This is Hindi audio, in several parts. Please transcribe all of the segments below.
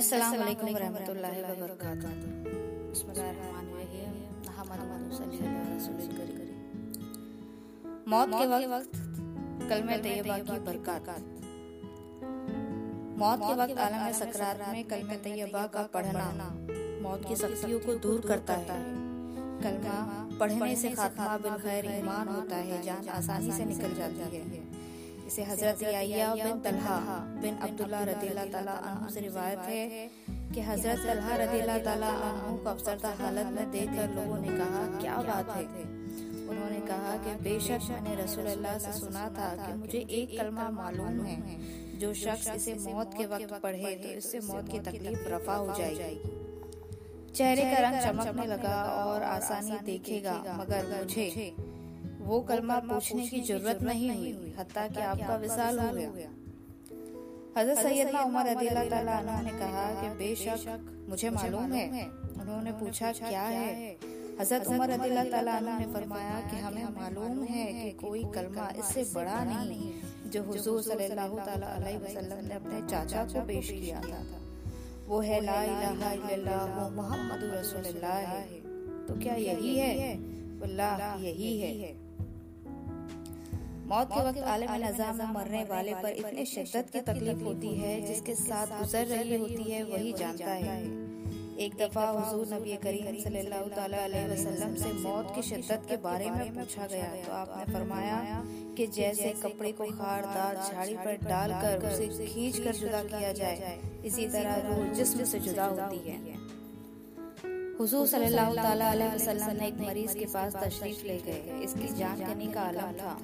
अस्सलाम वालेकुम रहमतुल्लाहि व बरकातहू बिस्मिल्लाहिर्रहमानिर्रहीम मौत के वक्त कलमे तैयबा की बरकत मौत के वक्त आलम सकरात में कलमे तैयबा का पढ़ना मौत की सख्तियों को दूर करता है कलमा पढ़ने से खात्मा बिल खैर ईमान होता है जान आसानी से निकल जाती है इसे हज़रत याया बिन तलहा बिन अब्दुल्ला रदील्ला ताला से रिवायत है कि हज़रत तलहा रदील्ला ताला को अफसरदा हालत में देखकर लोगों ने कहा क्या बात है? उन्होंने कहा कि बेशक मैंने रसूल अल्लाह से सुना था कि मुझे एक कलमा मालूम है। जो शख्स इसे मौत के वक्त पढ़े तो इससे मौत की तकलीफ़ रफा हो जाएगी। चेहरे का रंग चमकने लगा और आसानी देखेगा मगर मुझे वो कलमा पूछने की ज़रूरत नहीं हुई हत्या कि आपका विशाल हो गया। हज़रत सैयदना उमर ताला ने कहा कि बेशक मुझे मालूम है उन्होंने पूछा क्या है? हज़रत उमर ताला ने फरमाया कि हमें मालूम है कि कोई कलमा इससे बड़ा नहीं जो हुजूर सल्लल्लाहु अलैहि वसल्लम ने अपने चाचा को पेश किया था। वो है ला इलाहा इल्लल्लाह मुहम्मदुर रसूलुल्लाह तो क्या यही है अल्लाह यही है मौत के वक्त आलम नजाम में मरने वाले पर इतनी शिद्दत की तकलीफ़ होती है जिसके साथ गुजर रही होती है वही जानता है। एक दफ़ा हुजूर नबी करीम सल्लल्लाहु अलैहि वसल्लम से मौत की शिद्दत के बारे में पूछा गया। तो आपने फरमाया कि जैसे कपड़े को खारदार झाड़ी पर डालकर उसे खींच कर जुदा किया जाए। इसी तरह रूह जिस्म से जुदा होती है हुजूर सल्लल्लाहु अलैहि वसल्लम ने एक मरीज़ के पास तशरीफ़ ले गए इसकी जान करने का आलम था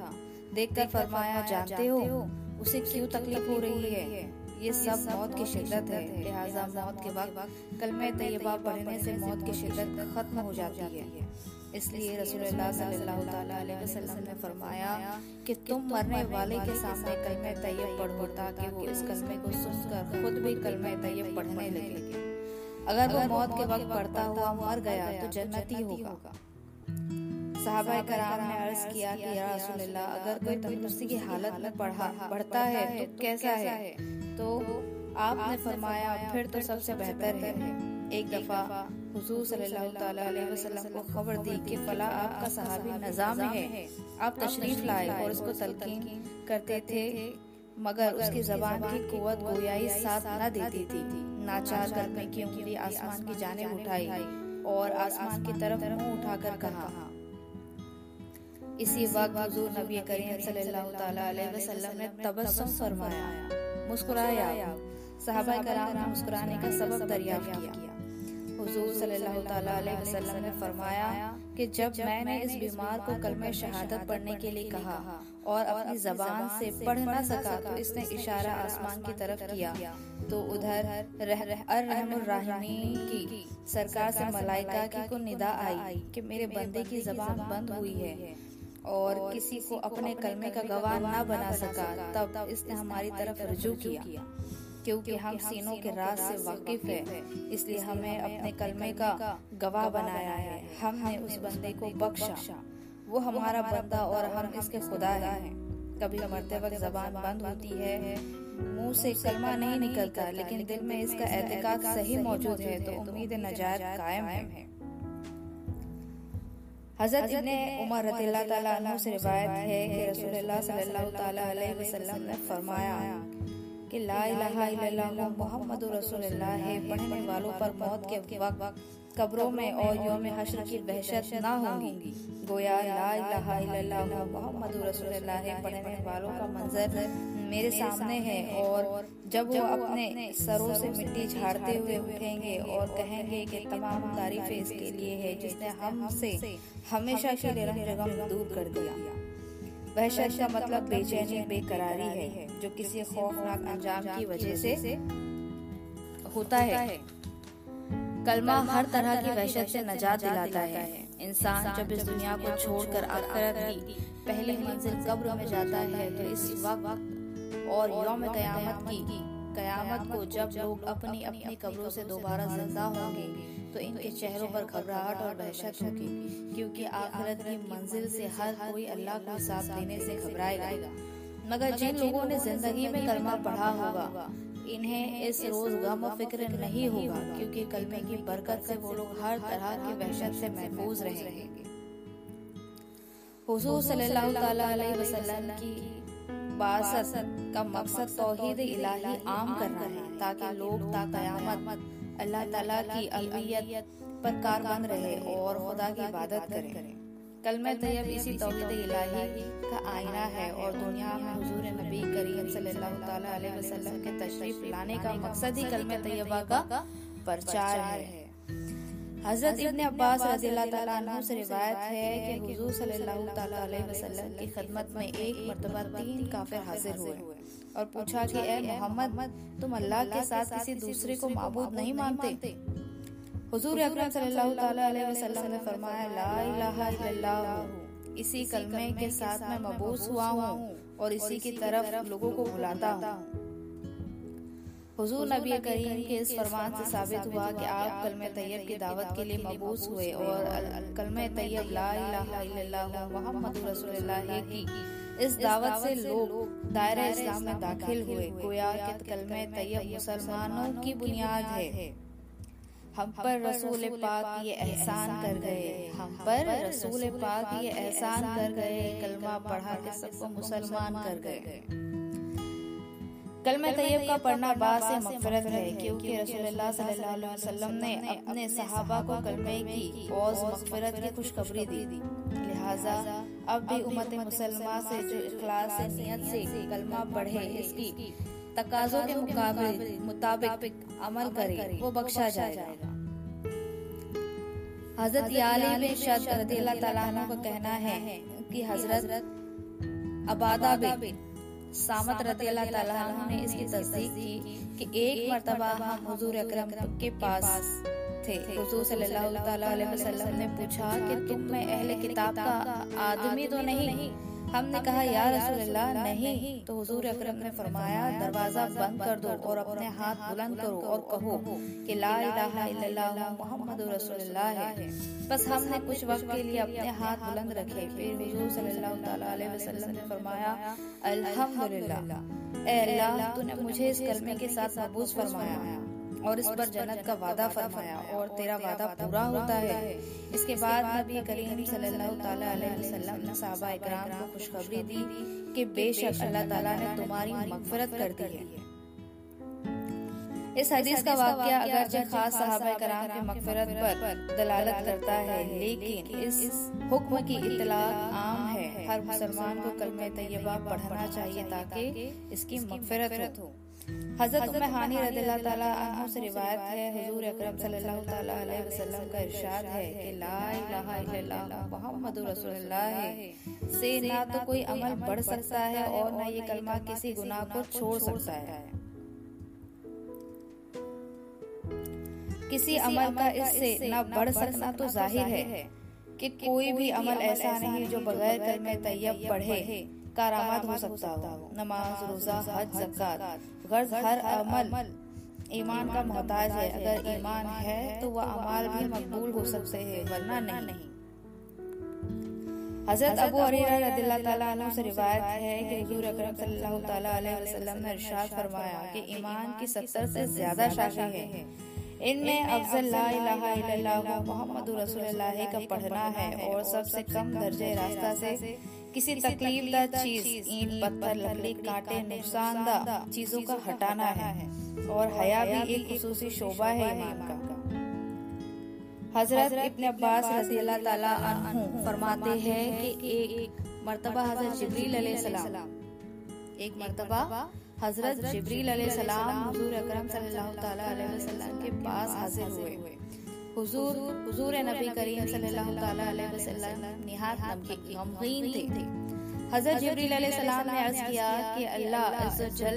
देखकर फरमाया जानते हो उसे क्यों तकलीफ़ हो रही है? ये सब मौत की शिद्दत है। लिहाजा मौत के वक्त कलमे तैयबा पढ़ने से मौत की शिद्दत खत्म हो जाती है। इसलिए रसूलुल्लाह सल्लल्लाहु अलैहि वसल्लम ने फरमाया कि तुम मरने वाले के सामने कलमे तैयब पढ़ो ताकि वो इस कलमे को सुनकर खुद भी कलमे तैयब पढ़ने लगे। अगर वो मौत के वक्त पढ़ता हुआ मर गया तो जन्नती होगा साहबा कराम ने अर्ज़ किया कि या रसूलुल्लाह अगर कोई तंदुरुस्ती की हालत में पढ़ा बढ़ता है तो कैसा है? तो आपने फरमाया फिर तो सबसे बेहतर है। एक दफ़ा हुजूर सल्लल्लाहु अलैहि वसल्लम को खबर दी कि फला आपका सहाबी नजाम है। आप तशरीफ़ लाए और उसको तलकीन करते थे मगर उसकी जबान की कुवत गोयाई साथ न देती थी। नाचार करने की उंगली आसमान की जाने उठाई और आसमान की तरफ़ मुँह उठाकर कहा इसी वक्त हजूर नबी करीम सल्लल्लाहु अलैहि वसल्लम ने तबस्सुम फरमाया, मुस्कुराया। साहबा कराम ने मुस्कुराने का सबब दरियाफ्त किया। हुजूर सल्लल्लाहु अलैहि वसल्लम ने फरमाया कि जब मैंने इस बीमार को कलमे शहादत पढ़ने के लिए कहा और अपनी जबान से पढ़ न सका तो इसने इशारा आसमान की तरफ़ किया। तो उधर अर्रहमीन की सरकार से मलाइका की को निदा आई कि मेरे बंदे की जबान बंद हुई है। और किसी को अपने कलमे का गवाह न बना सका। तब इसने हमारी तरफ़ रुजू किया। क्योंकि हम सीनों के राज से वाकिफ है। इसलिए हमें अपने कलमे का गवाह बनाया है। हमने उस बंदे को बख्शा। वो हमारा बंदा और हम इसके खुदा है। कभी मरते वक्त जबान बंद होती है। मुँह से कलमा नहीं निकलता लेकिन दिल में इसका एहतिकाद सही मौजूद है तो उम्मीद नजात कायम है। हज़रत इब्ने उमर रतिल्ला ताला से रिवायत है कि रसूलुल्लाह सल्लल्लाहु अलैहि वसल्लम ने फरमाया कि ला इलाहा इल्लल्लाह मुहम्मदुर रसूलुल्लाह है। पढ़ने वालों पर मौत के वक्त कब्रों में और योम हश्र की वहशत ना होंगी। गोया ला इलाहा इल्लल्लाह मुहम्मदुर रसूलुल्लाह है पढ़ने वालों का मंजर मेरे सामने है और जब वो अपने सरों से मिट्टी झाड़ते हुए उठेंगे और कहेंगे कि तमाम तारीफें इसके लिए है जिसने हमसे हमेशा के लिए रंग दूर कर दिया। वह शख्स का मतलब बेचैनी बेकरारी है जो किसी खौफनाक अंजाम की वजह से होता है। कलमा हर तरह की वहशत से नजात दिलाता है। इंसान जब इस दुनिया को छोड़कर आखिरत की पहली मंजिल कब्र में जाता है तो इस वक्त और यौम कयामत की कयामत को जब लोग अपनी अपनी कब्रों से दोबारा ज़िंदा होंगे तो इनके चेहरों पर घबराहट और दहशत होगी क्योंकि आखिरत की मंजिल से हर कोई अल्लाह को हिसाब देने से घबराएगा। मगर जिन लोगों ने ज़िंदगी में कलमा पढ़ा होगा इन्हें इस रोज गम और फ़िक्र नहीं होगा, क्योंकि कलमे की बरकत से वो लोग हर तरह की वहशत से महफूज रहेंगे। हुजूर सल्लल्लाहु अलैहि वसल्लम की बासत का मकसद तौहीद इलाही आम करना है, ताकि लोग ता कयामत अल्लाह ताला की अलवियत पर कारबंद रहे और खुदा की इबादत करें। कल में तैयब इसी तौहीद इलाही का आईना है और दुनिया में हुजूर नबी करीम सल्लल्लाहु अलैहि वसल्लम के तशरीफ़ लाने का मकसद ही कलम तैयबा का प्रचार है। हज़रत इब्ने अब्बास रजील्लाहु से रिवायत है कि हुजूर सल्लल्लाहु अलैहि वसल्लम की खिदमत में एक मर्तबा तीन काफिर हाजिर हुए। और पूछा कि ए मोहम्मद तुम अल्लाह के साथ किसी दूसरे को माबूद नहीं मानते हुजूर अकरम सल्लल्लाहु अलैहि वसल्लम ने फरमाया ला इलाहा इल्लल्लाह। इसी कलमे के साथ मैं मबूस हुआ हूँ और इसी की तरफ़ लोगों को बुलाता हूँ। हुजूर नबी करीम के इस फरमान से साबित हुआ कि आप कलम तैयब की दावत के लिए मबूस हुए और कलम तैयब ला इलाहा इल्लल्लाह मोहम्मद रसूलुल्लाह की इस दावत से लोग दायरा इस्लाम में दाखिल हुए गोया कि कलम तैयब मुसलमानों की बुनियाद है हम पर रसूल पाक ये एहसान कर गए। हम पर रसूल पाक ये एहसान कर गए। कलमा पढ़ा के सबको मुसलमान कर गए। कलम तैयब का पढ़ना बास से मफरत है, क्योंकि रसूलुल्लाह सल्लल्लाहु अलैहि वसल्लम ने अपने सहाबा को कलमे की फौज मफरत की खुशखबरी दी। लिहाजा अब भी उम्मत मुसलमान से जो इखलास से नियत से कलमा पढ़े, इसकी तकाजों के मुकाबले मुताबिक अमल करे वो बख्शा जाएगा। हज़रत याली का कहना है कि हज़रत अबादा बिन सामत रती ने इसकी तस्दीक की कि एक मरतबा हम हुजूर अकरम के पास थे। हुजूर सल्लल्लाहु अलैहि वसल्लम ने पूछा कि तुम में अहले किताब का आदमी तो नहीं। हमने कहा, या रसूलुल्लाह, नहीं। तो हुजूर अकरम ने फरमाया, दरवाज़ा बंद कर दो और अपने हाथ बुलंद करो और कहो कि ला इलाहा इल्लल्लाह मोहम्मद रसूलुल्लाह है। बस हमने कुछ वक्त के लिए अपने हाथ बुलंद रखे। फिर हुजूर सल्लल्लाहु अलैहि वसल्लम ने फरमाया, अल्हम्दुलिल्लाह। ए अल्लाह, तूने मुझे इस कलमे के साथ महबूस फरमाया। और इस पर जन्नत का वादा फरमाया और तेरा वादा पूरा होता है। इसके बाद नबी करीम सल्लल्लाहु ने साहबा इकराम को खुशखबरी दी कि बेशक अल्लाह ताला ने तुम्हारी मगफरत कर दी है। इस हदीस का वाक्य अगर खास साहबा कराम की मगफरत पर दलालत करता है, लेकिन इस हुक्म की इतला आम है। हर मुसलमान को कलमे तैयबा पढ़ना चाहिए ताकि इसकी मगफरत हो। हज़रत उम्मे हानी रदिल्लाह ताला अन्हा से रिवायत है हुजूर अकरम सल्लल्लाहु ताला अलैहि वसल्लम का इरशाद है कि ला इलाहा इल्लल्लाह। मुहम्मदुर रसूलुल्लाह है। से ना तो कोई अमल बढ़ सकता है और न ये कलमा किसी गुनाह को छोड़ सकता है। किसी अमल का इससे न बढ़ सकना तो ज़ाहिर है कि कोई भी अमल ऐसा नहीं जो बगैर कलमे तैयब पढ़े कारामद हो सकता हो नमाज़ रोजा हज जक़ात गर्ज हर अमल। ईमान का मोहताज है। अगर ईमान है तो वह अमाल भी मकबूल हो सकते हैं वरना नहीं। हज़रत अबू हरीरा से रिवायत है कि हुजूर अकरम सल्लल्लाहु अलैहि वसल्लम ने इरशाद फरमाया कि ईमान की सत्तर से ज़्यादा शाखा है। इनमें अफजल ला इलाहा इल्लल्लाह मुहम्मदुर रसूलुल्लाह का पढ़ना है और सबसे कम दर्जे रास्ता से किसी तकलीफ़ दा चीज़ ईंट पत्थर लकड़ी कांटे नुकसानदा चीज़ों का हटाना है। और हया भी एक खसूसी शोभा है ईमान का। हज़रत इब्ने अब्बास रज़ी अल्लाह ताला अन्हु फरमाते हैं कि एक मर्तबा हज़रत जिब्रील सलाम। एक मर्तबा हज़रत जिब्रील सलाम हुजूर अकरम सल्लल्लाहु अलैहि वसल्लम के पास हाजिर हुए। हुजूर हुजूर नबी करीम सल्लल्लाहु अलैहि वसल्लम गमगीन थे। हज़रत ने अर्ज़ किया कि अल्लाह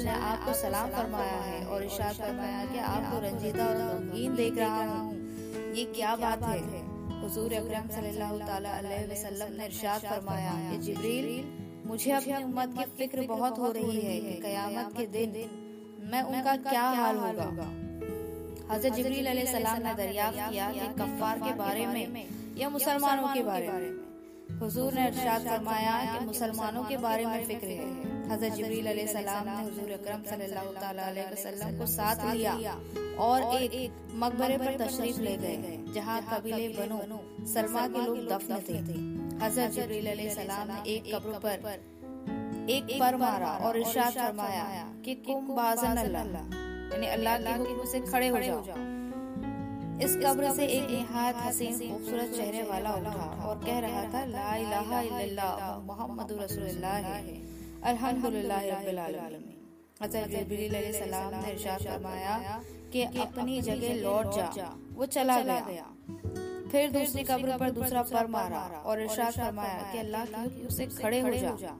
ने आपको सलाम फरमाया है और इरशाद फरमाया कि आपको रंजीदा और गमगीन देख रहा हूँ। ये क्या बात है? हुजूर अकरम सल्लल्लाहु अलैहि वसल्लम ने इरशाद फरमाया कि जिब्रील, मुझे अपनी उम्मत की फ़िक्र बहुत हो रही है कि कयामत के दिन मैं उनका क्या हाल होगा? हज़रत जबरील सलाम ने दरियाफ्त किया कि कफ्फार के बारे में या मुसलमानों के बारे में। हुजूर ने इरशाद फरमाया कि मुसलमानों के बारे में फ़िक्र है। हज़रत जबरील सलाम ने हुजूर अकरम सल्लल्लाहु अलैहि वसल्लम को साथ लिया और एक मकबरे पर तशरीफ़ ले गए, जहाँ कबीले बनो सलमा के लोग दफन थे। हज़रत जबरील सलाम ने एक कब्र पर एक पर मारा और इरशाद फरमाया कि कुम बाजन अल्लाह। यानी अल्लाह के हुक्म से खड़े हो जाओ। इस कब्र से एक निहायत हसीन खूबसूरत चेहरे वाला उठा और कह रहा था ला इलाहा इल्लल्लाह मोहम्मद रसूलुल्लाह है अल्हम्दुलिल्लाह रब्बिल आलमीन. हज़रत जिब्रील अलैहि सलाम ने इरशाद फरमाया कि अपनी जगह लौट जा वो चला गया फिर दूसरी कब्र पर दूसरा पर मारा और इरशाद फरमाया कि अल्लाह के हुक्म से खड़े हो जा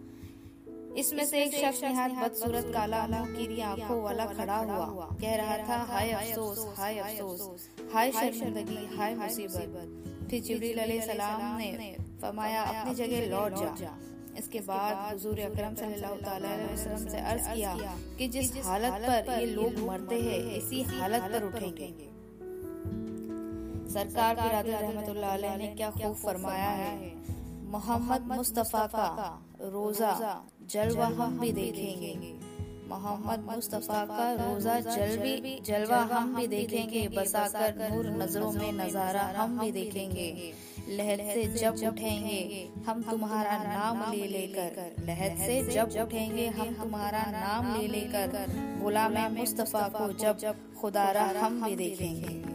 इसमें से एक शख्स निहायत बदसूरत काला मुकीरी आँखों वाला खड़ा हुआ। कह रहा था, हाय अफसोस हाय अफसोस, हाय शर्मिंदगी, हाय मुसीबत। फिर जिब्रील सलाम ने फरमाया, अपनी जगह लौट जा। इसके बाद हुजूर अकरम सल्लल्लाहु अलैहि वसल्लम से अर्ज़ किया कि जिस हालत पर ये लोग मरते हैं, इसी हालत पर उठेंगे। सरकार की राधा रहमतुल्लाह ने क्या खूब फरमाया है? मोहम्मद मुस्तफ़ा का रोजा जलवा हम भी देखेंगे। मोहम्मद मुस्तफ़ा का रोजा जल भी जलवा हम भी देखेंगे। बसाकर नूर नज़रों में नज़ारा हम भी देखेंगे। लहर से जब उठेंगे हम तुम्हारा नाम ले लेकर लहर से जब उठेंगे हम तुम्हारा नाम ले लेकर गुलाम मुस्तफ़ा को जब खुदारा हम भी देखेंगे।